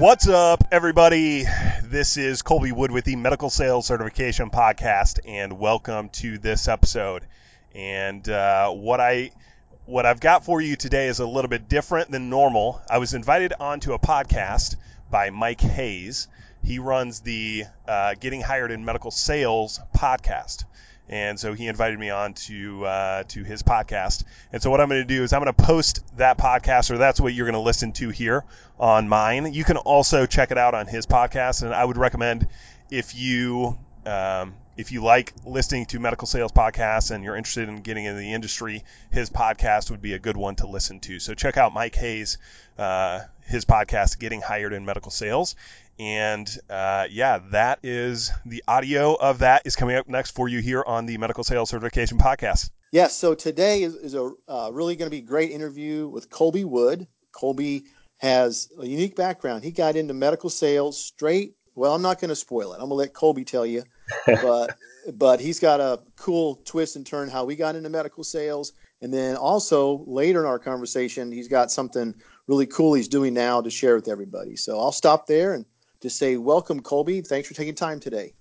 What's up, everybody? This is Colby Wood with the Medical Sales Certification Podcast, and welcome to this episode. And uh, what I what I've got for you today is a little bit different than normal. I was invited onto a podcast by Mike Hayes. He runs the uh, Getting Hired in Medical Sales podcast and so he invited me on to uh, to his podcast. And so what I'm going to do is I'm going to post that podcast, or that's what you're going to listen to here on mine. You can also check it out on his podcast, and I would recommend if you um, if you like listening to medical sales podcasts and you're interested in getting into the industry, his podcast would be a good one to listen to. So check out Mike Hayes, uh, his podcast, Getting Hired in Medical Sales. And uh, yeah, that is the audio of that is coming up next for you here on the Medical Sales Certification Podcast. Yes, so today is, is a uh, really going to be great interview with Colby Wood. Colby has a unique background. He got into medical sales straight. Well, I'm not going to spoil it. I'm going to let Colby tell you, but but he's got a cool twist and turn how we got into medical sales, and then also later in our conversation, he's got something really cool he's doing now to share with everybody. So I'll stop there and to say welcome, Colby. Thanks for taking time today.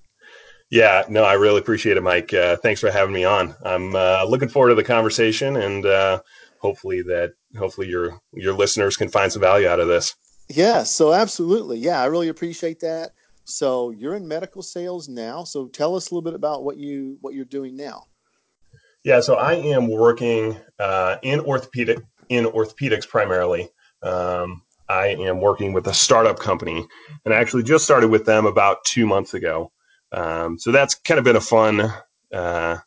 Yeah, no, I really appreciate it, Mike. Uh, thanks for having me on. I'm uh, looking forward to the conversation, and uh, hopefully that hopefully your your listeners can find some value out of this. Yeah, so absolutely, yeah, I really appreciate that. So you're in medical sales now. So tell us a little bit about what you what you're doing now. Yeah, so I am working uh, in orthopedic in orthopedics primarily. Um, I am working with a startup company, and I actually just started with them about two months ago. Um, so that's kind of been a fun uh,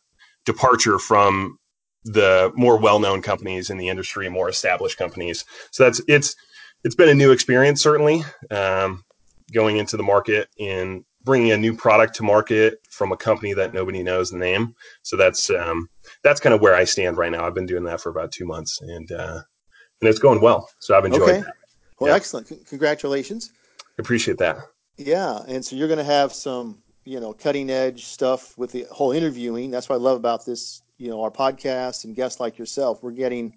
departure from the more well-known companies in the industry, more established companies. So that's it's it's been a new experience certainly um, going into the market and bringing a new product to market from a company that nobody knows the name. So that's um, that's kind of where I stand right now. I've been doing that for about two months, and uh, and it's going well. So I've enjoyed okay. that. Well, yeah. excellent. C- congratulations. Appreciate that. Yeah, and so you're going to have some, you know, cutting edge stuff with the whole interviewing. That's what I love about this, you know, our podcast and guests like yourself. We're getting,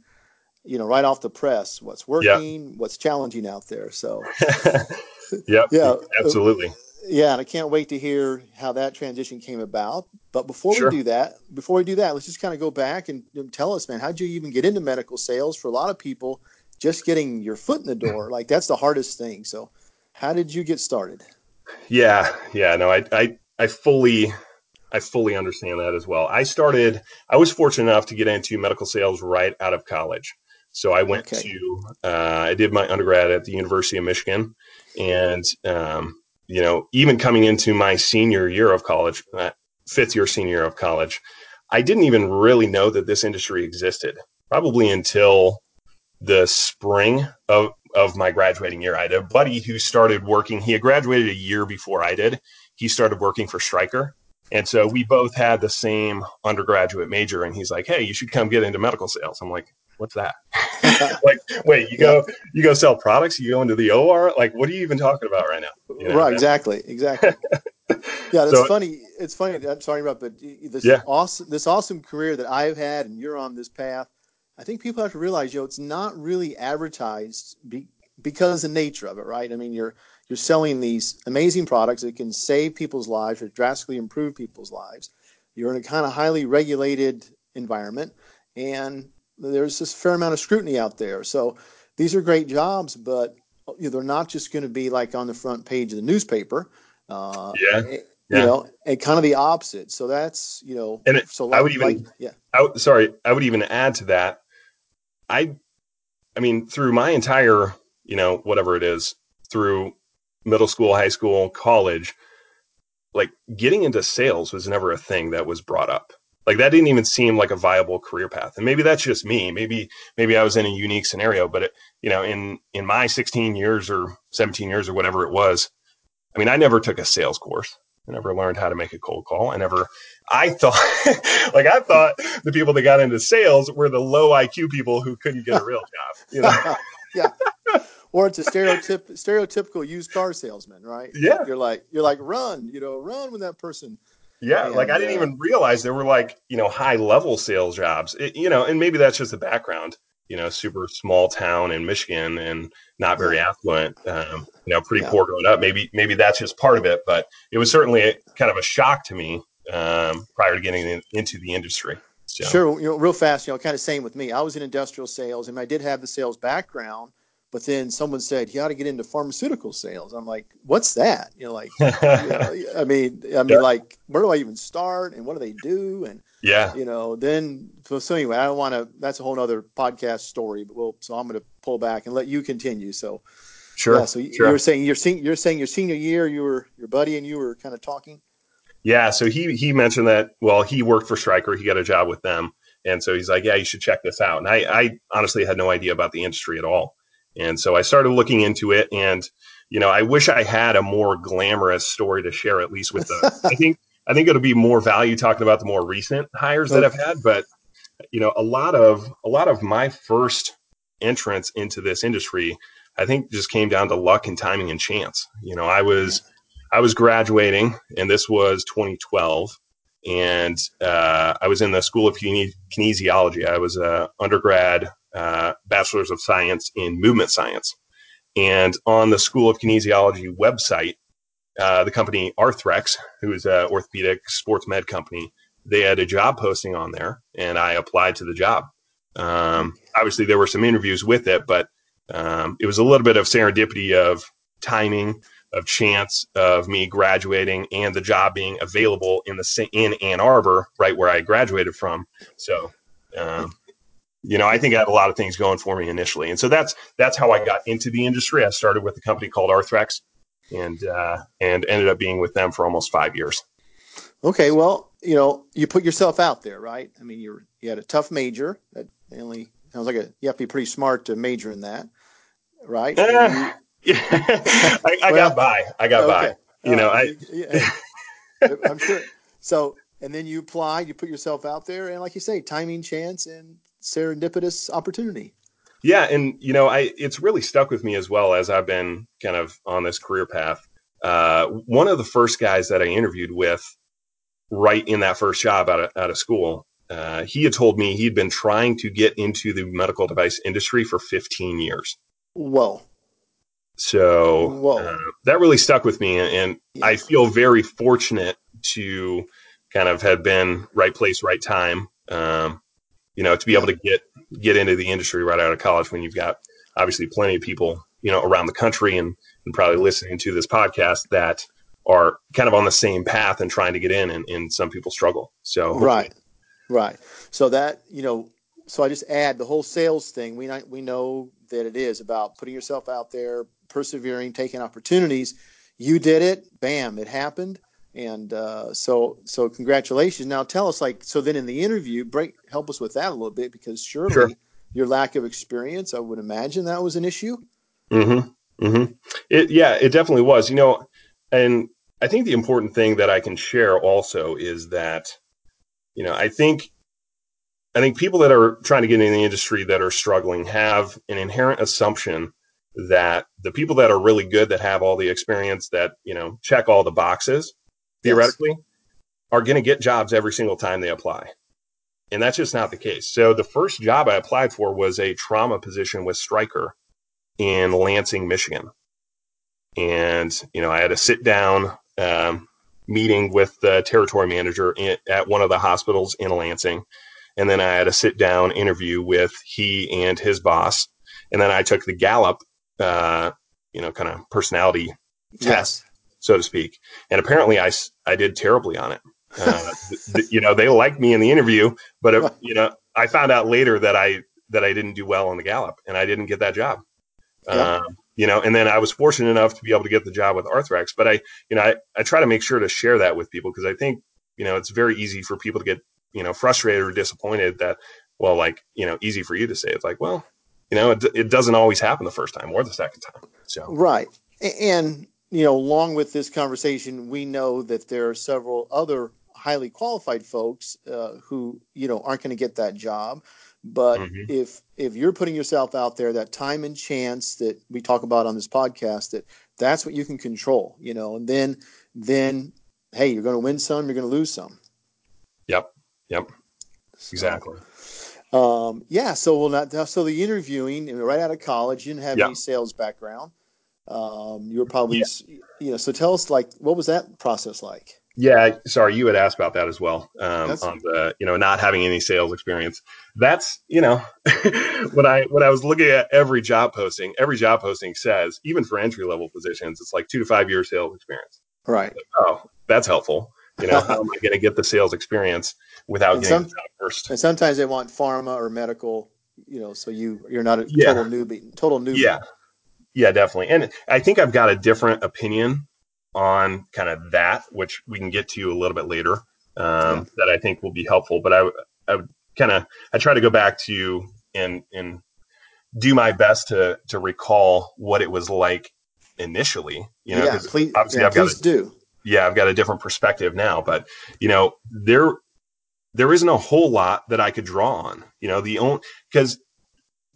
you know, right off the press what's working, yeah. what's challenging out there. So, yep, yeah, absolutely. Yeah, and I can't wait to hear how that transition came about. But before sure. we do that, before we do that, let's just kind of go back and tell us, man, how did you even get into medical sales? For a lot of people, just getting your foot in the door, like that's the hardest thing. So, how did you get started? Yeah, yeah, no, I, I, I fully, I fully understand that as well. I started, I was fortunate enough to get into medical sales right out of college. So I went okay. to, uh, I did my undergrad at the University of Michigan, and um, you know, even coming into my senior year of college, uh, fifth year senior year of college, I didn't even really know that this industry existed. Probably until the spring of, of my graduating year. I had a buddy who started working. He had graduated a year before I did. He started working for Stryker. And so we both had the same undergraduate major. And he's like, Hey, you should come get into medical sales. I'm like, what's that? like, wait, you go, you go sell products, you go into the OR. Like, what are you even talking about right now? You know, right. Exactly. Exactly. yeah. It's so, funny. It's funny. I'm sorry about, but this yeah. awesome, this awesome career that I've had and you're on this path I think people have to realize, yo, know, it's not really advertised be, because of the nature of it, right? I mean, you're you're selling these amazing products that can save people's lives or drastically improve people's lives. You're in a kind of highly regulated environment, and there's this fair amount of scrutiny out there. So these are great jobs, but you know, they're not just going to be like on the front page of the newspaper. Uh, yeah. Yeah. you know, and kind of the opposite. So that's you know, and it, so like, I would even, like, yeah. I, sorry, I would even add to that. I, I mean, through my entire, you know, whatever it is, through middle school, high school, college, like getting into sales was never a thing that was brought up. Like that didn't even seem like a viable career path. And maybe that's just me. Maybe maybe I was in a unique scenario, but it, you know, in in my 16 years or 17 years or whatever it was, I mean, I never took a sales course. I never learned how to make a cold call. I never, I thought, like I thought the people that got into sales were the low IQ people who couldn't get a real job. You know? yeah. Or it's a stereotyp- stereotypical used car salesman, right? Yeah. You're like, you're like, run, you know, run when that person. Yeah. And, like I didn't uh, even realize there were like, you know, high level sales jobs, it, you know, and maybe that's just the background you know, super small town in Michigan and not very affluent, um, you know, pretty yeah. poor growing up. Maybe maybe that's just part of it, but it was certainly a, kind of a shock to me um, prior to getting in, into the industry. So. Sure, you know, real fast, you know, kind of same with me. I was in industrial sales, and I did have the sales background, but then someone said he ought to get into pharmaceutical sales. I'm like, what's that? You know, like, you know, I mean, I mean, like, where do I even start, and what do they do, and yeah. You know, then so, so anyway, I don't want to. That's a whole other podcast story. But we'll. So I'm going to pull back and let you continue. So. Sure. Yeah, so sure. you were saying your you're saying your senior year, you were your buddy and you were kind of talking. Yeah. So he he mentioned that. Well, he worked for Stryker. He got a job with them, and so he's like, "Yeah, you should check this out." And I I honestly had no idea about the industry at all, and so I started looking into it and you know, I wish I had a more glamorous story to share, at least with the. I think I think it'll be more value talking about the more recent hires that I've had, but you know, a lot of a lot of my first entrance into this industry, I think just came down to luck and timing and chance. You know, I was I was graduating, and this was 2012, and uh, I was in the School of Kine- Kinesiology. I was a undergrad uh, bachelor's of science in movement science, and on the School of Kinesiology website, uh, the company Arthrex, who is an orthopedic sports med company, they had a job posting on there, and I applied to the job. Um, obviously, there were some interviews with it, but um, it was a little bit of serendipity of timing, of chance of me graduating, and the job being available in the in Ann Arbor, right where I graduated from. So. Um, you know, I think I had a lot of things going for me initially, and so that's that's how I got into the industry. I started with a company called Arthrex, and uh, and ended up being with them for almost five years. Okay, well, you know, you put yourself out there, right? I mean, you you had a tough major. That only sounds like a you have to be pretty smart to major in that, right? Uh, you, I, I well, got by. I got okay. by. You uh, know, I. Yeah, I'm sure. So, and then you apply, you put yourself out there, and like you say, timing, chance, and serendipitous opportunity. Yeah, and you know, I it's really stuck with me as well as I've been kind of on this career path. Uh, one of the first guys that I interviewed with, right in that first job out of, out of school, uh, he had told me he'd been trying to get into the medical device industry for 15 years. Whoa. So Whoa. Uh, that really stuck with me, and, and yes. I feel very fortunate to kind of have been right place, right time. Um, you know, to be able to get get into the industry right out of college when you've got obviously plenty of people, you know, around the country and, and probably listening to this podcast that are kind of on the same path and trying to get in and, and some people struggle. So Right. Right. So that, you know, so I just add the whole sales thing. We we know that it is about putting yourself out there, persevering, taking opportunities. You did it, bam, it happened. And uh, so, so congratulations. Now, tell us, like, so then in the interview, break, help us with that a little bit because surely sure. your lack of experience, I would imagine that was an issue. Mm-hmm. Mm-hmm. It, yeah, it definitely was. You know, and I think the important thing that I can share also is that, you know, I think, I think people that are trying to get in the industry that are struggling have an inherent assumption that the people that are really good that have all the experience that you know check all the boxes theoretically, yes. are going to get jobs every single time they apply. And that's just not the case. So the first job I applied for was a trauma position with Stryker in Lansing, Michigan. And, you know, I had a sit down um, meeting with the territory manager in, at one of the hospitals in Lansing. And then I had a sit down interview with he and his boss. And then I took the Gallup, uh, you know, kind of personality yes. test so to speak. And apparently, I, I did terribly on it. Uh, th- you know, they liked me in the interview, but it, you know, I found out later that I that I didn't do well on the Gallup, and I didn't get that job. Yeah. Um, you know, and then I was fortunate enough to be able to get the job with Arthrex. But I, you know, I, I try to make sure to share that with people because I think, you know, it's very easy for people to get you know, frustrated or disappointed that, well, like, you know, easy for you to say. It's like, well, you know, it, it doesn't always happen the first time or the second time. So, right. And, you know, along with this conversation, we know that there are several other highly qualified folks uh, who, you know, aren't going to get that job. But mm-hmm. if if you're putting yourself out there, that time and chance that we talk about on this podcast, that that's what you can control, you know, and then then hey, you're going to win some, you're going to lose some. Yep. Yep. So, exactly. Um, yeah. So well, not so the interviewing right out of college, you didn't have yep. any sales background. Um, you were probably, yeah. you know. So tell us, like, what was that process like? Yeah, sorry, you had asked about that as well. Um, on the you know not having any sales experience. That's you know when I when I was looking at every job posting, every job posting says even for entry level positions, it's like two to five years sales experience. Right. Like, oh, that's helpful. You know, how am I going to get the sales experience without and getting some, the job first? And sometimes they want pharma or medical. You know, so you you're not a yeah. total newbie. Total newbie. Yeah. Yeah, definitely. And I think I've got a different opinion on kind of that, which we can get to a little bit later, um, yeah. that I think will be helpful. But I, I kind of I try to go back to and and do my best to to recall what it was like initially. You know, yeah, please, obviously yeah, I've got a, do. Yeah, I've got a different perspective now, but you know, there there isn't a whole lot that I could draw on. You know, the only because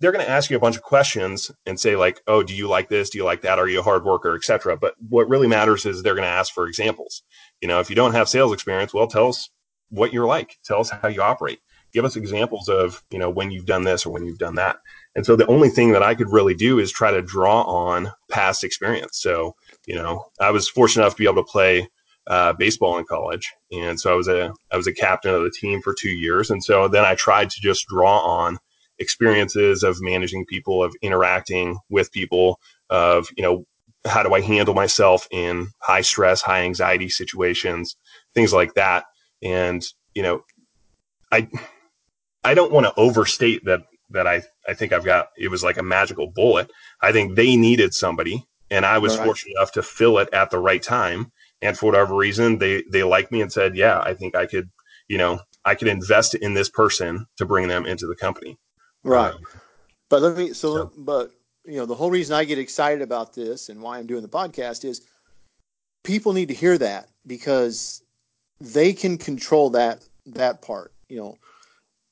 they're going to ask you a bunch of questions and say like, "Oh, do you like this? Do you like that? Are you a hard worker, etc." But what really matters is they're going to ask for examples. You know, if you don't have sales experience, well, tell us what you're like. Tell us how you operate. Give us examples of you know when you've done this or when you've done that. And so the only thing that I could really do is try to draw on past experience. So you know, I was fortunate enough to be able to play uh, baseball in college, and so I was a I was a captain of the team for two years. And so then I tried to just draw on experiences of managing people, of interacting with people, of, you know, how do I handle myself in high stress, high anxiety situations, things like that. And, you know, I, I don't want to overstate that, that I, I think I've got, it was like a magical bullet. I think they needed somebody and I was right. fortunate enough to fill it at the right time. And for whatever reason, they, they liked me and said, yeah, I think I could, you know, I could invest in this person to bring them into the company. Right. Um, but let me, so, so, but, you know, the whole reason I get excited about this and why I'm doing the podcast is people need to hear that because they can control that, that part, you know.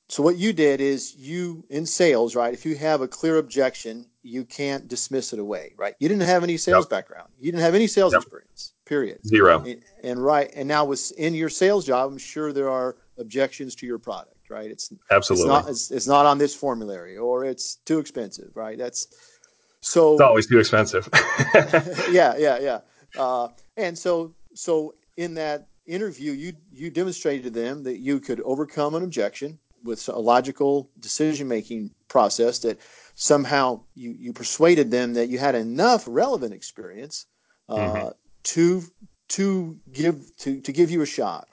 So what you did is you in sales, right? If you have a clear objection, you can't dismiss it away, right? You didn't have any sales yep. background. You didn't have any sales yep. experience, period. Zero. And, and right, and now with in your sales job, I'm sure there are objections to your product right? It's absolutely it's not it's, it's not on this formulary or it's too expensive, right? That's so it's always too expensive. yeah, yeah, yeah. Uh, and so so in that interview, you you demonstrated to them that you could overcome an objection with a logical decision making process that somehow you, you persuaded them that you had enough relevant experience uh, mm-hmm. to to give to to give you a shot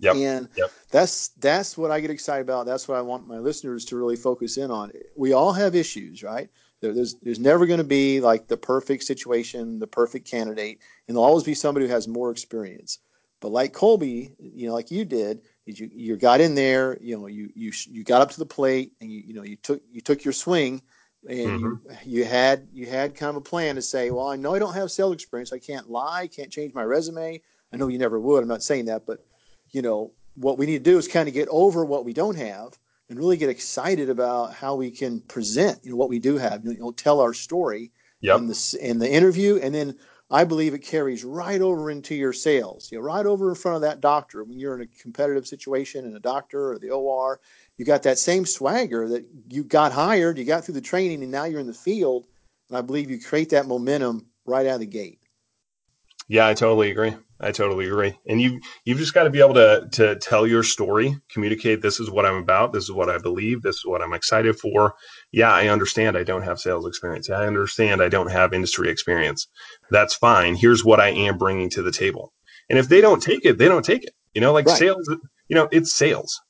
Yep. And yep. that's that's what I get excited about. That's what I want my listeners to really focus in on. We all have issues, right? There, there's there's never going to be like the perfect situation, the perfect candidate, and there'll always be somebody who has more experience. But like Colby, you know, like you did, you you got in there, you know, you you you got up to the plate, and you you know you took you took your swing, and mm-hmm. you you had you had kind of a plan to say, well, I know I don't have sales experience, I can't lie, can't change my resume. I know you never would. I'm not saying that, but you know, what we need to do is kind of get over what we don't have and really get excited about how we can present, you know, what we do have, you know, tell our story yep. in the in the interview, and then I believe it carries right over into your sales, you know, right over in front of that doctor when you're in a competitive situation and a doctor or the OR. You got that same swagger that you got hired, you got through the training, and now you're in the field. And I believe you create that momentum right out of the gate. Yeah, I totally agree. I totally agree. And you you've just got to be able to to tell your story, communicate this is what I'm about, this is what I believe, this is what I'm excited for. Yeah, I understand I don't have sales experience. I understand I don't have industry experience. That's fine. Here's what I am bringing to the table. And if they don't take it, they don't take it. You know, like right. sales, you know, it's sales.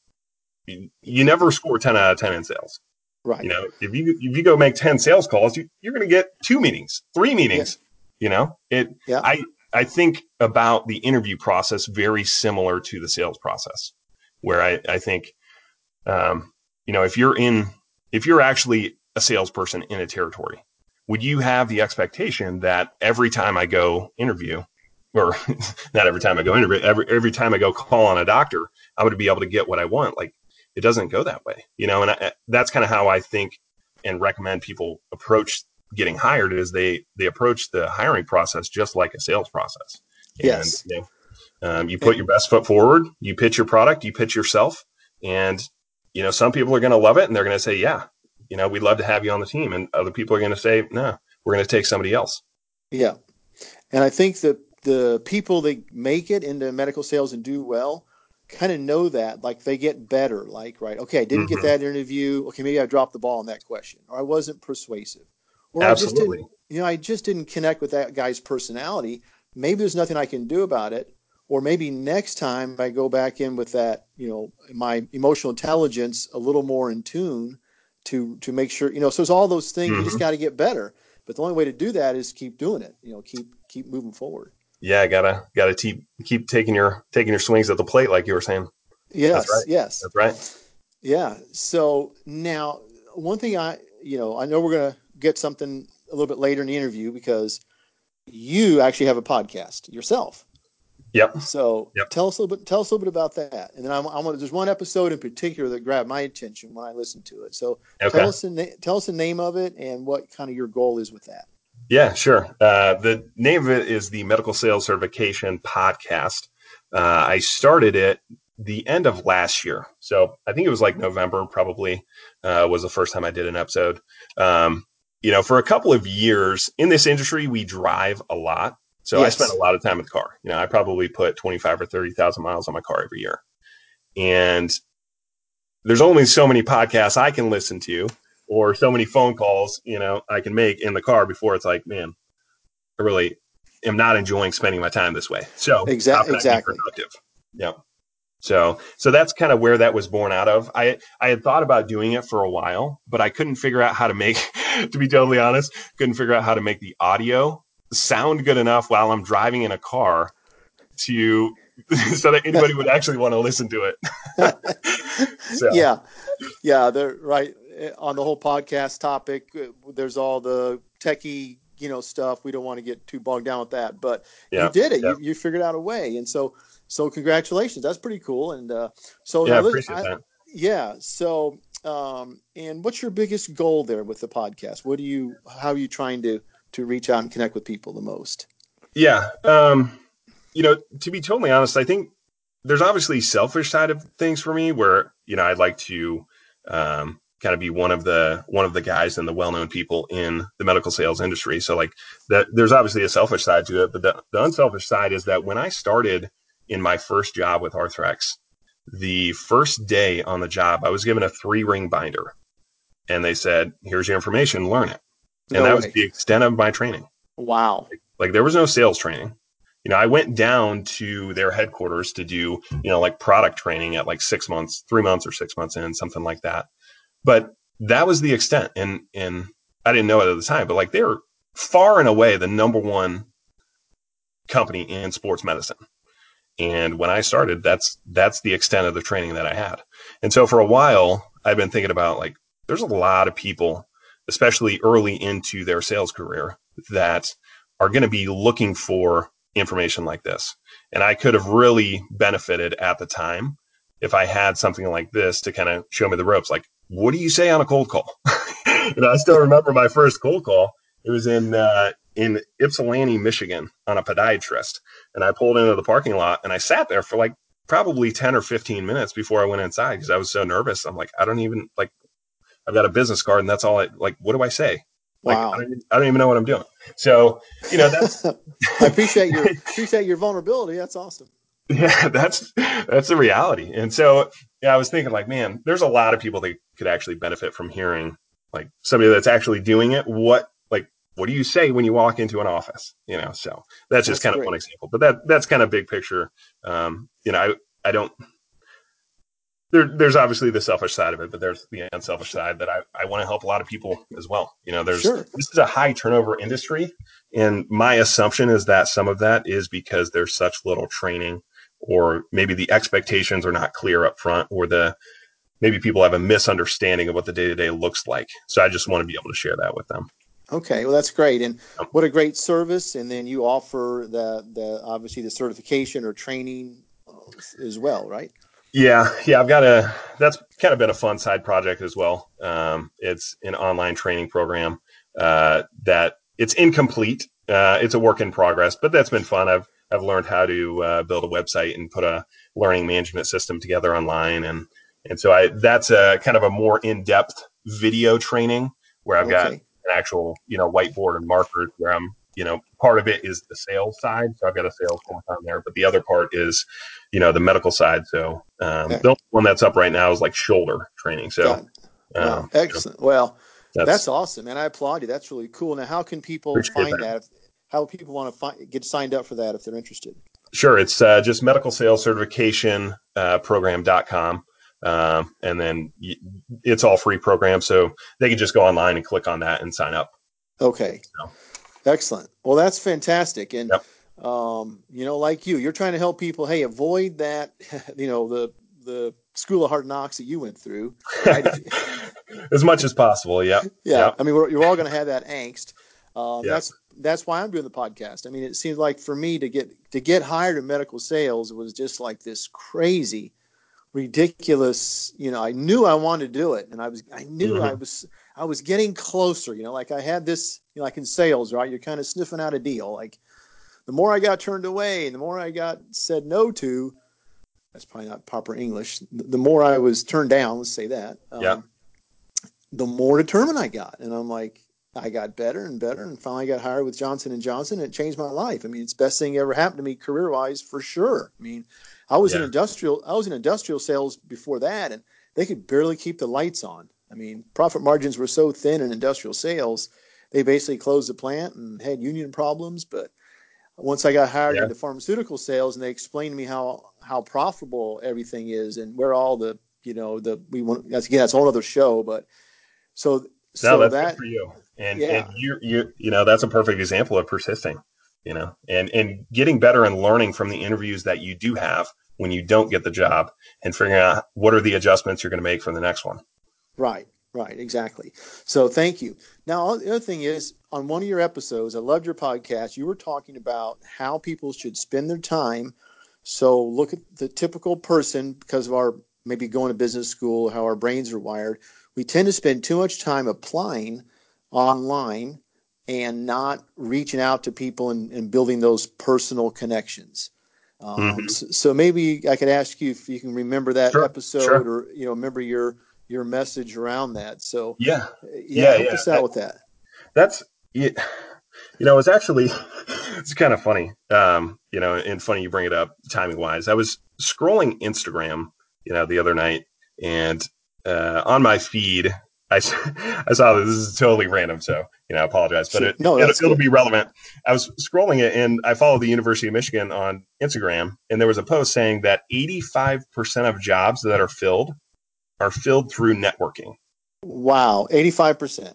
You, you, never score 10 out of 10 in sales. Right. You know, if you if you go make 10 sales calls, you, you're going to get two meetings, three meetings. Yeah. You know, it yeah. I I think about the interview process very similar to the sales process. where I, I think, um, you know, if you're in, if you're actually a salesperson in a territory, would you have the expectation that every time I go interview, or not every time I go interview, every every time I go call on a doctor, going to be able to get what I want? Like it doesn't go that way, you know. And I, that's kind of how I think and recommend people approach getting hired is they they approach the hiring process just like a sales process. Yes. And, you, know, um, you put your best foot forward, you pitch your product, you pitch yourself, and you know some people are going to love it and they're going to say, yeah, you know, we'd love to have you on the team, and other people are going to say, no, we're going to take somebody else. Yeah, and I think that the people that make it into medical sales and do well kind of know that like they get better like right okay i didn't mm-hmm. get that interview okay maybe i dropped the ball on that question or i wasn't persuasive or Absolutely. I just you know, I just didn't connect with that guy's personality. Maybe there's nothing I can do about it. Or maybe next time I go back in with that, you know, my emotional intelligence a little more in tune to to make sure, you know, so it's all those things. Mm-hmm. You just mm-hmm. got to get better. But the only way to do that is keep doing it. You know, keep keep moving forward. Yeah, gotta gotta keep keep taking your taking your swings at the plate, like you were saying. Yes, That's right. yes, That's right. Yeah. So now, one thing I, you know, I know we're gonna get something a little bit later in the interview because you actually have a podcast yourself. Yep. So yep. tell us a little bit. Tell us a little bit about that, and then I'm, I'm there's one episode in particular that grabbed my attention when I listened to it. So okay. tell us the tell us the name of it and what kind of your goal is with that. Yeah, sure. Uh, the name of it is the Medical Sales Certification Podcast. Uh, I started it the end of last year, so I think it was like November. Probably uh, was the first time I did an episode. Um, you know, for a couple of years in this industry, we drive a lot. So yes. I spent a lot of time in the car. You know, I probably put 25 or 30,000 miles on my car every year. And there's only so many podcasts I can listen to or so many phone calls, you know, I can make in the car before it's like, man, I really am not enjoying spending my time this way. So exactly, exactly. Productive? Yeah. So, so that's kind of where that was born out of. I, I had thought about doing it for a while, but I couldn't figure out how to make, to be totally honest, couldn't figure out how to make the audio sound good enough while I'm driving in a car to, so that anybody would actually want to listen to it. so. Yeah. Yeah. They're right on the whole podcast topic. There's all the techie, you know, stuff. We don't want to get too bogged down with that, but yeah. you did it. Yeah. You, you figured out a way. And so, so congratulations. That's pretty cool. And uh, so yeah, now, appreciate I, that. Yeah. So, um, and what's your biggest goal there with the podcast? What do you, how are you trying to to reach out and connect with people the most? Yeah. Um, you know, to be totally honest, I think there's obviously selfish side of things for me where you know I'd like to um, kind of be one of the one of the guys and the well-known people in the medical sales industry. So like that, there's obviously a selfish side to it, but the, the unselfish side is that when I started in my first job with Arthrex, the first day on the job, I was given a three ring binder and they said, here's your information, learn it. And no that way. was the extent of my training. Wow. Like, like, there was no sales training. You know, I went down to their headquarters to do, you know, like product training at like six months, three months or six months in, something like that. But that was the extent. And, and I didn't know it at the time, but like they're far and away the number one company in sports medicine. And when I started, that's that's the extent of the training that I had. And so for a while, I've been thinking about like there's a lot of people, especially early into their sales career, that are going to be looking for information like this. And I could have really benefited at the time if I had something like this to kind of show me the ropes. Like, what do you say on a cold call? know, I still remember my first cold call. It was in uh, in Ypsilanti, Michigan, on a podiatrist. And I pulled into the parking lot and I sat there for like probably 10 or 15 minutes before I went inside because I was so nervous. I'm like, I don't even like, I've got a business card and that's all I like. What do I say? Like, wow. I don't, even, I don't even know what I'm doing. So, you know, that's, I appreciate your, appreciate your vulnerability. That's awesome. Yeah, that's, that's the reality. And so, yeah, I was thinking like, man, there's a lot of people that could actually benefit from hearing like somebody that's actually doing it. What what do you say when you walk into an office? You know, so that's just that's kind great. of one example, but that that's kind of big picture. Um, you know, I, I don't, there, there's obviously the selfish side of it, but there's the unselfish side that I, I want to help a lot of people as well. You know, there's, sure. this is a high turnover industry. And my assumption is that some of that is because there's such little training or maybe the expectations are not clear up front, or the maybe people have a misunderstanding of what the day to day looks like. So I just want to be able to share that with them. Okay, well that's great, and what a great service. And then you offer the the obviously the certification or training as well, right? Yeah, yeah, I've got a. That's kind of been a fun side project as well. Um, it's an online training program uh, that it's incomplete. Uh, it's a work in progress, but that's been fun. I've I've learned how to uh, build a website and put a learning management system together online, and and so I that's a kind of a more in depth video training where I've okay. got an actual, you know, whiteboard and markers where I'm, you know, part of it is the sales side. So I've got a sales course on there, but the other part is, you know, the medical side. So um, the one that's up right now is like shoulder training. So um, excellent. Well, that's, that's, awesome, and I applaud you. That's really cool. Now, how can people find that? that? how people want to find, get signed up for that if they're interested? Sure, it's uh, just medical sales certification uh, program.com. Um, and then it's all free program, so they can just go online and click on that and sign up. Okay, so. excellent. Well, that's fantastic, and yep. um, you know, like you, you're trying to help people. Hey, avoid that. You know, the the school of hard knocks that you went through. Right? as much as possible. Yeah. Yeah. Yep. I mean, you're all going to have that angst. Um, yep. That's that's why I'm doing the podcast. I mean, it seems like for me to get to get hired in medical sales was just like this crazy ridiculous you know i knew i wanted to do it and i was i knew mm-hmm. i was i was getting closer you know like i had this you know like in sales right you're kind of sniffing out a deal like the more i got turned away and the more i got said no to that's probably not proper english the more i was turned down let's say that um, yeah. the more determined i got and i'm like i got better and better and finally got hired with johnson and johnson and it changed my life i mean it's best thing ever happened to me career wise for sure i mean I was yeah. in industrial. I was in industrial sales before that, and they could barely keep the lights on. I mean, profit margins were so thin in industrial sales, they basically closed the plant and had union problems. But once I got hired yeah. into pharmaceutical sales, and they explained to me how how profitable everything is and where all the you know the we want that's again that's a whole other show. But so so that's that for you, and, yeah. and you you you know that's a perfect example of persisting you know, and and getting better and learning from the interviews that you do have when you don't get the job, and figuring out what are the adjustments you're going to make for the next one. Right, right, exactly. So thank you. Now the other thing is, on one of your episodes, I loved your podcast. You were talking about how people should spend their time. So look at the typical person because of our maybe going to business school, how our brains are wired. We tend to spend too much time applying online and not reaching out to people and, and building those personal connections. Um, mm-hmm. so, so, maybe I could ask you if you can remember that sure, episode sure. or you know remember your your message around that. So yeah, yeah, yeah help yeah. us out that, with that. That's it. You know, it's actually it's kind of funny. Um, you know, and funny you bring it up timing wise. I was scrolling Instagram, you know, the other night, and uh, on my feed I, I saw this. This is totally random, so you know, I apologize, but it, no, it, will be relevant. I was scrolling it, and I follow the University of Michigan on Instagram, and there was a post saying that 85% of jobs that are filled are filled through networking. Wow, 85%.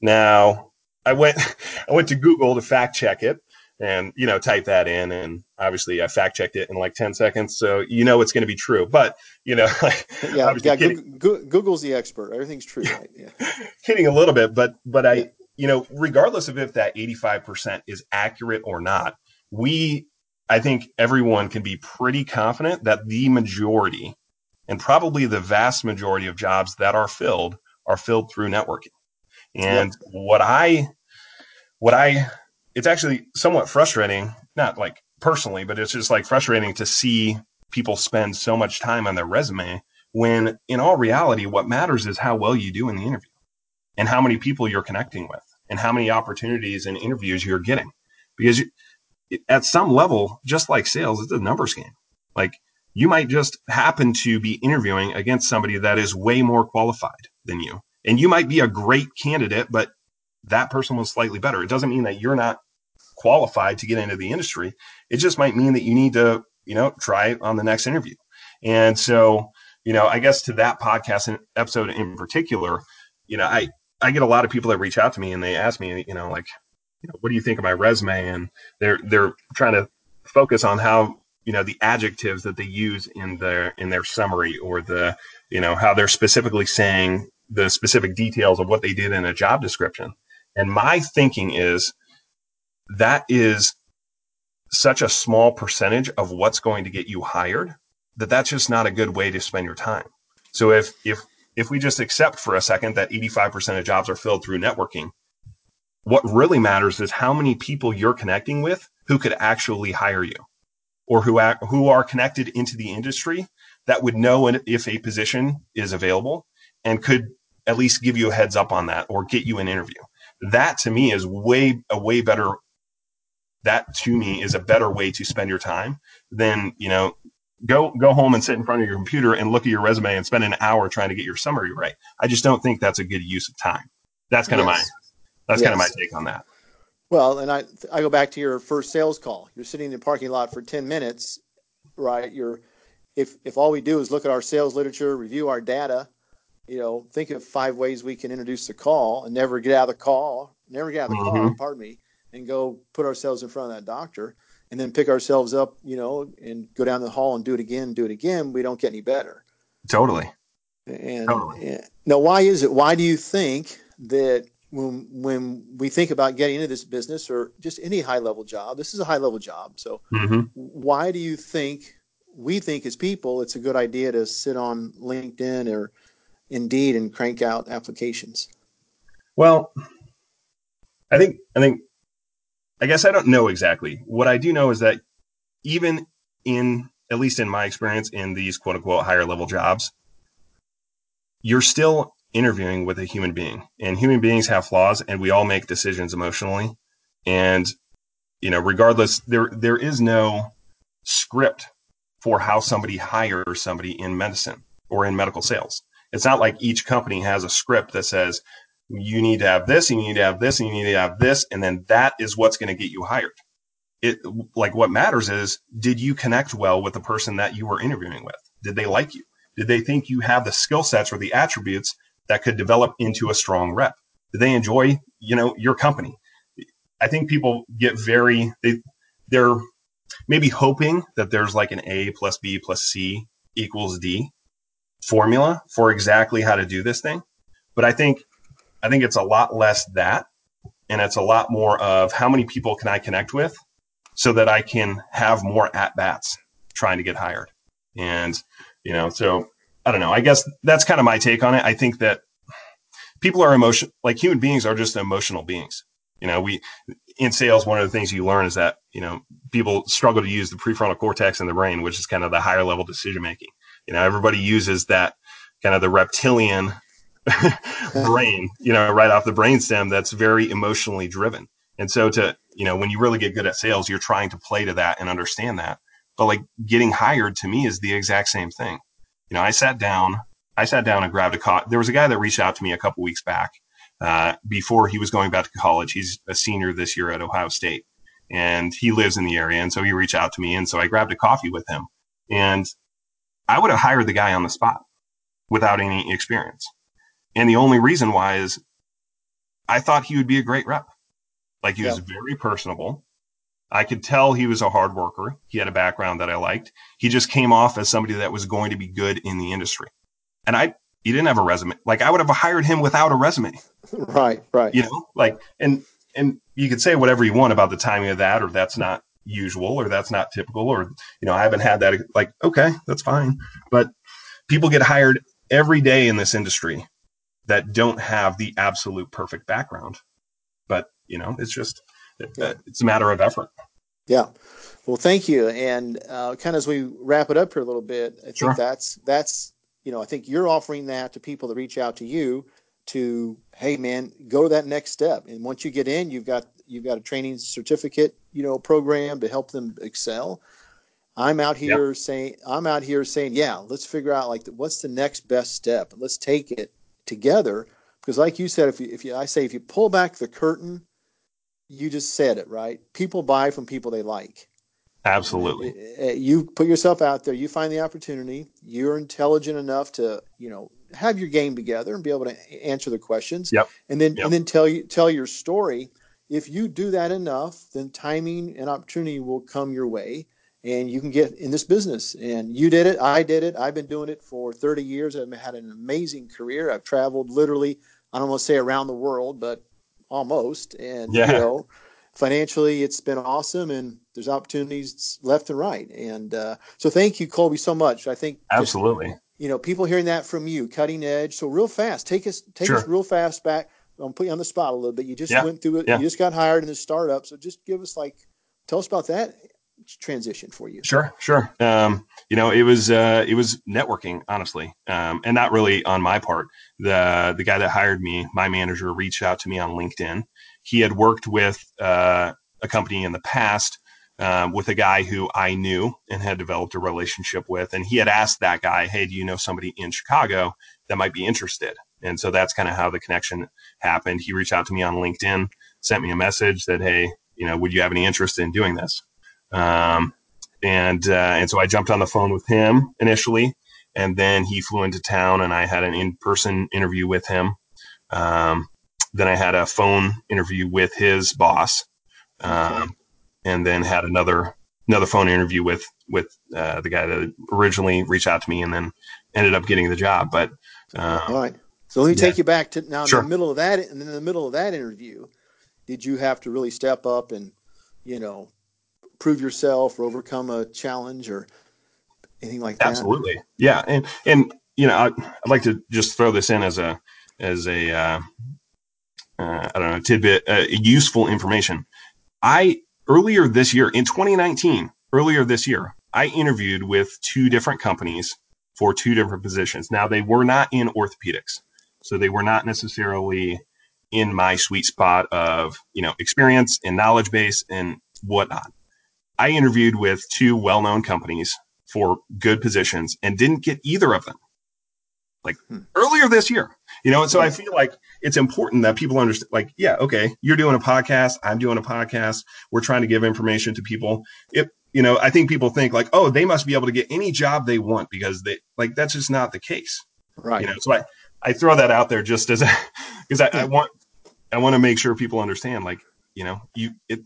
Now, I went I went to Google to fact check it, and you know type that in and obviously i fact checked it in like 10 seconds so you know it's going to be true but you know yeah, yeah google's the expert everything's true right? yeah. kidding a little bit but but i yeah. you know regardless of if that 85% is accurate or not we i think everyone can be pretty confident that the majority and probably the vast majority of jobs that are filled are filled through networking and what i what i it's actually somewhat frustrating, not like personally, but it's just like frustrating to see people spend so much time on their resume when in all reality, what matters is how well you do in the interview and how many people you're connecting with and how many opportunities and interviews you're getting. Because you, at some level, just like sales, it's a numbers game. Like you might just happen to be interviewing against somebody that is way more qualified than you. And you might be a great candidate, but that person was slightly better. It doesn't mean that you're not qualified to get into the industry. It just might mean that you need to, you know, try on the next interview. And so, you know, I guess to that podcast episode in particular, you know, I, I get a lot of people that reach out to me and they ask me, you know, like, you know, what do you think of my resume? And they're, they're trying to focus on how you know the adjectives that they use in their in their summary or the you know how they're specifically saying the specific details of what they did in a job description and my thinking is that is such a small percentage of what's going to get you hired that that's just not a good way to spend your time so if if if we just accept for a second that 85% of jobs are filled through networking what really matters is how many people you're connecting with who could actually hire you or who who are connected into the industry that would know if a position is available and could at least give you a heads up on that or get you an interview. That to me is way a way better. That to me is a better way to spend your time than you know go go home and sit in front of your computer and look at your resume and spend an hour trying to get your summary right. I just don't think that's a good use of time. That's kind yes. of my that's yes. kind of my take on that. Well, and I I go back to your first sales call. You're sitting in the parking lot for 10 minutes, right? You're if if all we do is look at our sales literature, review our data, you know, think of five ways we can introduce the call and never get out of the call, never get out of the mm-hmm. call, pardon me, and go put ourselves in front of that doctor and then pick ourselves up, you know, and go down the hall and do it again, do it again, we don't get any better. Totally. And, totally. and now why is it why do you think that when when we think about getting into this business or just any high level job, this is a high level job. So mm-hmm. why do you think we think as people it's a good idea to sit on LinkedIn or Indeed and crank out applications? Well, I think I think I guess I don't know exactly. What I do know is that even in at least in my experience in these quote unquote higher level jobs, you're still interviewing with a human being. And human beings have flaws and we all make decisions emotionally. And you know regardless there there is no script for how somebody hires somebody in medicine or in medical sales. It's not like each company has a script that says you need to have this and you need to have this and you need to have this and then that is what's going to get you hired it like what matters is did you connect well with the person that you were interviewing with did they like you did they think you have the skill sets or the attributes that could develop into a strong rep? Did they enjoy, you know, your company? I think people get very they they're maybe hoping that there's like an A plus B plus C equals D formula for exactly how to do this thing. But I think I think it's a lot less that and it's a lot more of how many people can I connect with so that I can have more at bats trying to get hired. And you know, so I don't know. I guess that's kind of my take on it. I think that people are emotion like human beings are just emotional beings. You know, we in sales, one of the things you learn is that you know people struggle to use the prefrontal cortex in the brain, which is kind of the higher level decision making. You know, everybody uses that kind of the reptilian brain, you know, right off the brainstem that's very emotionally driven. And so to, you know, when you really get good at sales, you're trying to play to that and understand that. But like getting hired to me is the exact same thing. You know, I sat down, I sat down and grabbed a coffee. There was a guy that reached out to me a couple weeks back uh, before he was going back to college. He's a senior this year at Ohio State, and he lives in the area. And so he reached out to me, and so I grabbed a coffee with him. And I would have hired the guy on the spot without any experience. And the only reason why is I thought he would be a great rep. Like he yeah. was very personable. I could tell he was a hard worker. He had a background that I liked. He just came off as somebody that was going to be good in the industry. And I, he didn't have a resume. Like I would have hired him without a resume. Right, right. You know, like, and, and you could say whatever you want about the timing of that, or that's not usual, or that's not typical, or, you know, I haven't had that. Like, okay, that's fine. But people get hired every day in this industry that don't have the absolute perfect background. But, you know, it's just, it's a matter of effort. Yeah. Well, thank you. And uh, kind of as we wrap it up here a little bit, I sure. think that's that's you know I think you're offering that to people to reach out to you to hey man go to that next step and once you get in you've got you've got a training certificate you know program to help them excel i'm out here yep. saying i'm out here saying yeah let's figure out like what's the next best step let's take it together because like you said if you if you i say if you pull back the curtain you just said it right. People buy from people they like. Absolutely. Uh, uh, you put yourself out there. You find the opportunity. You're intelligent enough to, you know, have your game together and be able to answer the questions. Yep. And then yep. and then tell you tell your story. If you do that enough, then timing and opportunity will come your way, and you can get in this business. And you did it. I did it. I've been doing it for 30 years. I've had an amazing career. I've traveled literally, I don't want to say around the world, but almost. And, yeah. you know, financially, it's been awesome. And there's opportunities left and right. And uh, so thank you, Colby, so much. I think absolutely. Just, you know, people hearing that from you, cutting edge. So real fast, take us, take sure. us real fast back. I'm putting you on the spot a little bit. You just yeah. went through it. Yeah. You just got hired in this startup. So just give us like, tell us about that transition for you. Sure, sure. Um, you know, it was uh, it was networking, honestly, um, and not really on my part. The the guy that hired me, my manager, reached out to me on LinkedIn. He had worked with uh, a company in the past um, with a guy who I knew and had developed a relationship with, and he had asked that guy, "Hey, do you know somebody in Chicago that might be interested?" And so that's kind of how the connection happened. He reached out to me on LinkedIn, sent me a message that, "Hey, you know, would you have any interest in doing this?" Um, and uh, and so I jumped on the phone with him initially, and then he flew into town, and I had an in-person interview with him. Um, then I had a phone interview with his boss, um, and then had another another phone interview with with uh, the guy that originally reached out to me, and then ended up getting the job. But um, all right, so let me yeah. take you back to now sure. in the middle of that, and in the middle of that interview, did you have to really step up and you know prove yourself or overcome a challenge or anything like that? Absolutely. Yeah. And, and, you know, I, would like to just throw this in as a, as a, uh, uh, I don't know, tidbit, uh, useful information. I, earlier this year in 2019, earlier this year, I interviewed with two different companies for two different positions. Now they were not in orthopedics. So they were not necessarily in my sweet spot of, you know, experience and knowledge base and whatnot. I interviewed with two well known companies for good positions and didn't get either of them like hmm. earlier this year. You know, and so I feel like it's important that people understand like, yeah, okay, you're doing a podcast, I'm doing a podcast, we're trying to give information to people. If you know, I think people think like, oh, they must be able to get any job they want because they like that's just not the case. Right. You know, so I, I throw that out there just as because I, I want I want to make sure people understand like, you know, you it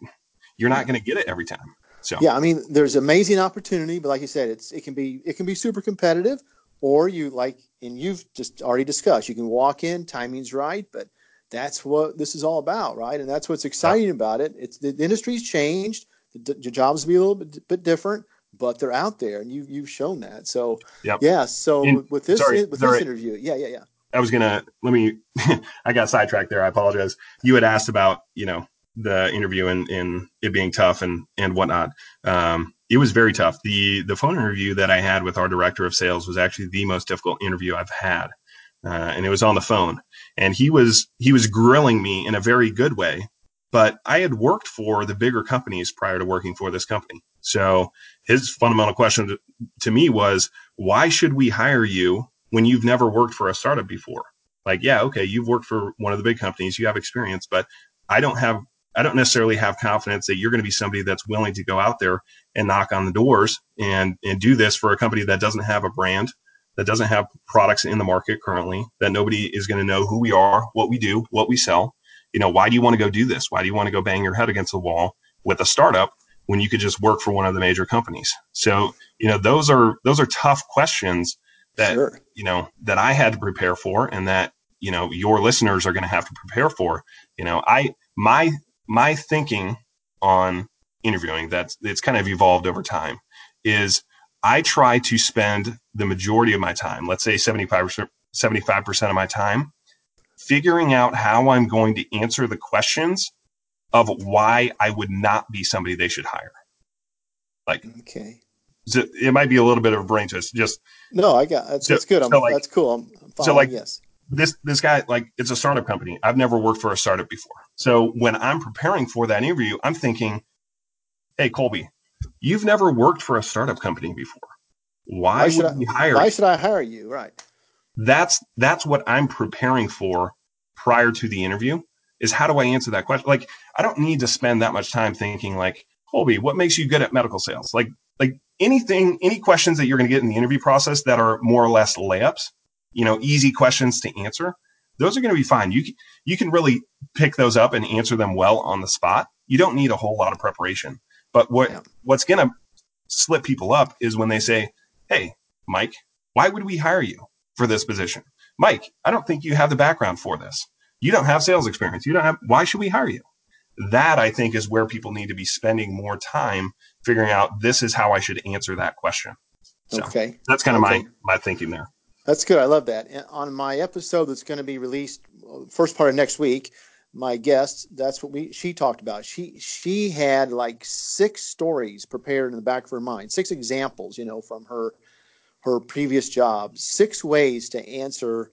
you're not going to get it every time. So yeah, I mean, there's amazing opportunity, but like you said, it's it can be it can be super competitive, or you like, and you've just already discussed, you can walk in, timing's right, but that's what this is all about, right? And that's what's exciting yeah. about it. It's the, the industry's changed, the, the jobs be a little bit, bit different, but they're out there, and you you've shown that. So yep. yeah, so with this sorry, with sorry. this interview, yeah, yeah, yeah. I was gonna let me. I got sidetracked there. I apologize. You had asked about you know the interview and, and it being tough and and whatnot. Um, it was very tough. The the phone interview that I had with our director of sales was actually the most difficult interview I've had, uh, and it was on the phone. And he was he was grilling me in a very good way. But I had worked for the bigger companies prior to working for this company. So his fundamental question to, to me was, why should we hire you when you've never worked for a startup before? Like, yeah, okay, you've worked for one of the big companies, you have experience, but I don't have I don't necessarily have confidence that you're going to be somebody that's willing to go out there and knock on the doors and and do this for a company that doesn't have a brand, that doesn't have products in the market currently, that nobody is going to know who we are, what we do, what we sell. You know, why do you want to go do this? Why do you want to go bang your head against the wall with a startup when you could just work for one of the major companies? So, you know, those are those are tough questions that sure. you know that I had to prepare for and that you know your listeners are going to have to prepare for. You know, I my my thinking on interviewing that's it's kind of evolved over time is I try to spend the majority of my time, let's say 75%, 75% of my time, figuring out how I'm going to answer the questions of why I would not be somebody they should hire. Like, okay. So it might be a little bit of a brain twist. Just no, I got that's, so, that's good. I'm, so like, that's cool. I'm, I'm so like, yes this this guy like it's a startup company. I've never worked for a startup before. So when I'm preparing for that interview, I'm thinking, "Hey Colby, you've never worked for a startup company before. Why, why should I, hire Why you? should I hire you?" Right. That's that's what I'm preparing for prior to the interview is how do I answer that question? Like I don't need to spend that much time thinking like, "Colby, what makes you good at medical sales?" Like like anything any questions that you're going to get in the interview process that are more or less layups you know, easy questions to answer, those are going to be fine. You can, you can really pick those up and answer them well on the spot. You don't need a whole lot of preparation. But what yeah. what's going to slip people up is when they say, Hey, Mike, why would we hire you for this position? Mike, I don't think you have the background for this. You don't have sales experience. You don't have, why should we hire you? That I think is where people need to be spending more time figuring out this is how I should answer that question. So okay. That's kind of okay. my, my thinking there. That's good. I love that. And on my episode that's going to be released uh, first part of next week, my guest, that's what we she talked about. She she had like six stories prepared in the back of her mind, six examples, you know, from her her previous job, six ways to answer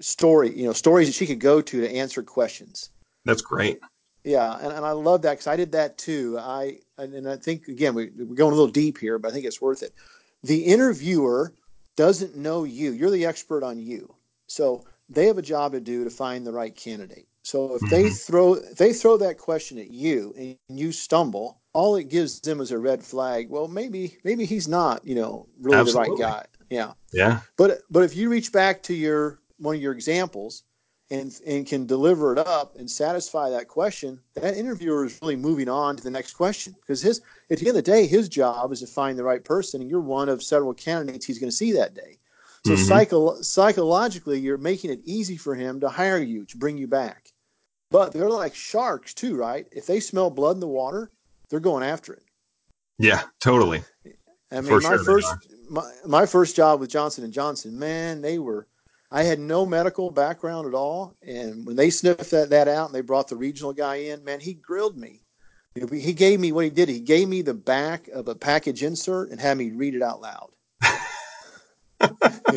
story, you know, stories that she could go to to answer questions. That's great. Yeah, and, and I love that because I did that too. I and, and I think again we, we're going a little deep here, but I think it's worth it. The interviewer doesn't know you. You're the expert on you, so they have a job to do to find the right candidate. So if mm-hmm. they throw if they throw that question at you and you stumble, all it gives them is a red flag. Well, maybe maybe he's not, you know, really Absolutely. the right guy. Yeah. Yeah. But but if you reach back to your one of your examples and and can deliver it up and satisfy that question, that interviewer is really moving on to the next question because his at the end of the day, his job is to find the right person, and you're one of several candidates he's going to see that day. So mm-hmm. psycho- psychologically, you're making it easy for him to hire you to bring you back. But they're like sharks too, right? If they smell blood in the water, they're going after it. Yeah, totally. I mean, for my sure first my, my first job with Johnson and Johnson, man, they were I had no medical background at all. And when they sniffed that, that out and they brought the regional guy in, man, he grilled me. He gave me what he did. He gave me the back of a package insert and had me read it out loud.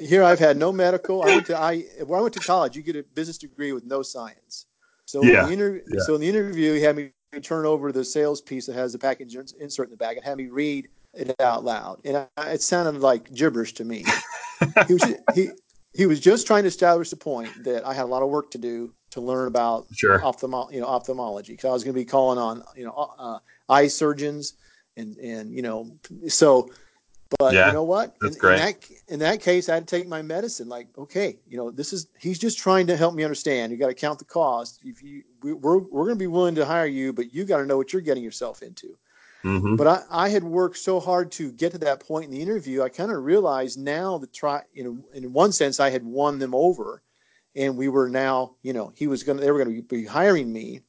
Here I've had no medical. I went to I when I went to college. You get a business degree with no science. So yeah, in the inter- yeah. so in the interview, he had me turn over the sales piece that has the package insert in the back and had me read it out loud, and I, it sounded like gibberish to me. he was he he was just trying to establish the point that I had a lot of work to do to learn about sure. ophthalmo- you know, ophthalmology because I was going to be calling on you know uh, eye surgeons and and you know so. But yeah, you know what? That's in, great. In that, in that case, I had to take my medicine. Like, okay, you know, this is he's just trying to help me understand. You got to count the cost. If you, we, we're we're going to be willing to hire you, but you got to know what you're getting yourself into. Mm-hmm. But I, I had worked so hard to get to that point in the interview. I kind of realized now that try, you know, in one sense, I had won them over, and we were now, you know, he was to, they were going to be hiring me.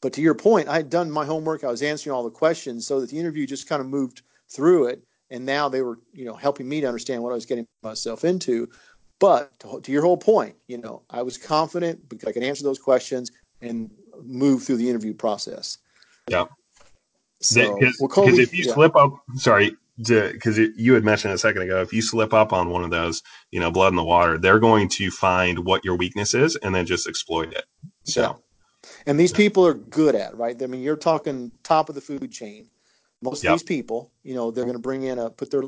But to your point, I had done my homework. I was answering all the questions, so that the interview just kind of moved through it. And now they were, you know, helping me to understand what I was getting myself into. But to, to your whole point, you know, I was confident because I could answer those questions and move through the interview process. Yeah. So because well, if you yeah. slip up, sorry, because you had mentioned a second ago, if you slip up on one of those, you know, blood in the water, they're going to find what your weakness is and then just exploit it. So, yeah. and these people are good at right. I mean, you're talking top of the food chain. Most yep. of these people, you know, they're going to bring in a put their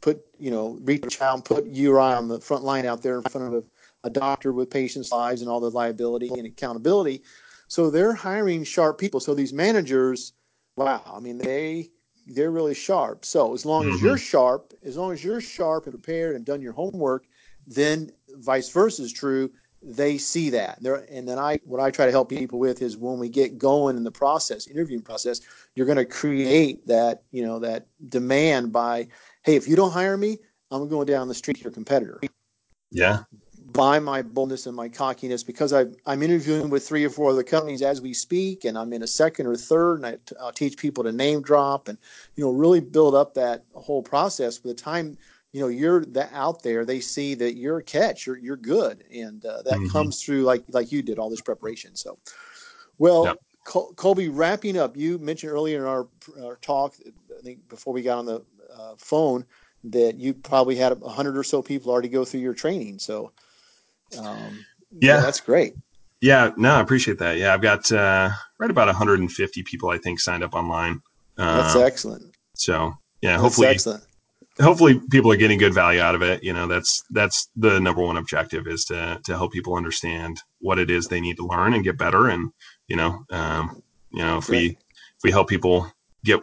put you know reach out and put URI on the front line out there in front of a, a doctor with patients' lives and all the liability and accountability. So they're hiring sharp people. So these managers wow, I mean they they're really sharp. So as long mm-hmm. as you're sharp, as long as you're sharp and prepared and done your homework, then vice versa is true. They see that. They're, and then I what I try to help people with is when we get going in the process, interviewing process, you're going to create that, you know, that demand by, hey, if you don't hire me, I'm going down the street to your competitor. Yeah by my boldness and my cockiness because I, I'm interviewing with three or four other companies as we speak, and I'm in a second or third, and I, will teach people to name drop and you know really build up that whole process. By the time you know you're that out there, they see that you're a catch, you're you're good, and uh, that mm-hmm. comes through like like you did all this preparation. So, well. Yep. Col- Colby, wrapping up, you mentioned earlier in our, our talk, I think before we got on the uh, phone, that you probably had a hundred or so people already go through your training. So um, yeah. yeah, that's great. Yeah, no, I appreciate that. Yeah, I've got uh, right about 150 people I think signed up online. Uh, that's excellent. So yeah, that's hopefully, excellent. hopefully people are getting good value out of it. You know, that's that's the number one objective is to to help people understand what it is they need to learn and get better. And you know, um, you know, if we if we help people get,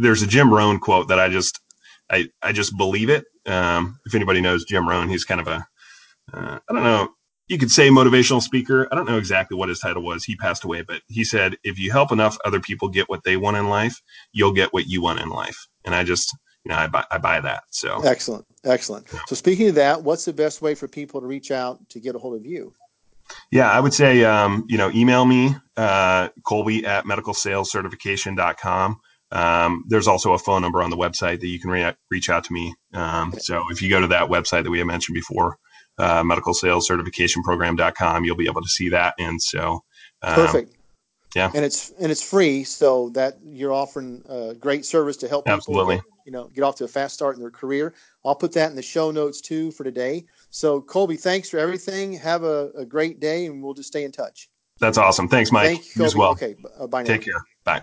there's a Jim Rohn quote that I just I I just believe it. Um, if anybody knows Jim Rohn, he's kind of a uh, I don't know. you could say motivational speaker. I don't know exactly what his title was. He passed away, but he said, if you help enough other people get what they want in life, you'll get what you want in life. And I just, you know, I buy, I buy that. So excellent. Excellent. So speaking of that, what's the best way for people to reach out to get a hold of you? Yeah, I would say, um, you know, email me, uh, Colby at medicalsalescertification.com. Um, there's also a phone number on the website that you can re- reach out to me. Um, so if you go to that website that we had mentioned before, uh, medicalsalescertificationprogram.com, you'll be able to see that. And so, um, perfect. Yeah. And it's, and it's free. So that you're offering a great service to help people Absolutely. Get, you know, get off to a fast start in their career. I'll put that in the show notes too for today. So Colby, thanks for everything. Have a, a great day and we'll just stay in touch. That's awesome. Thanks, Mike. Thank you, as well. Okay. Uh, bye now. Take care. Bye.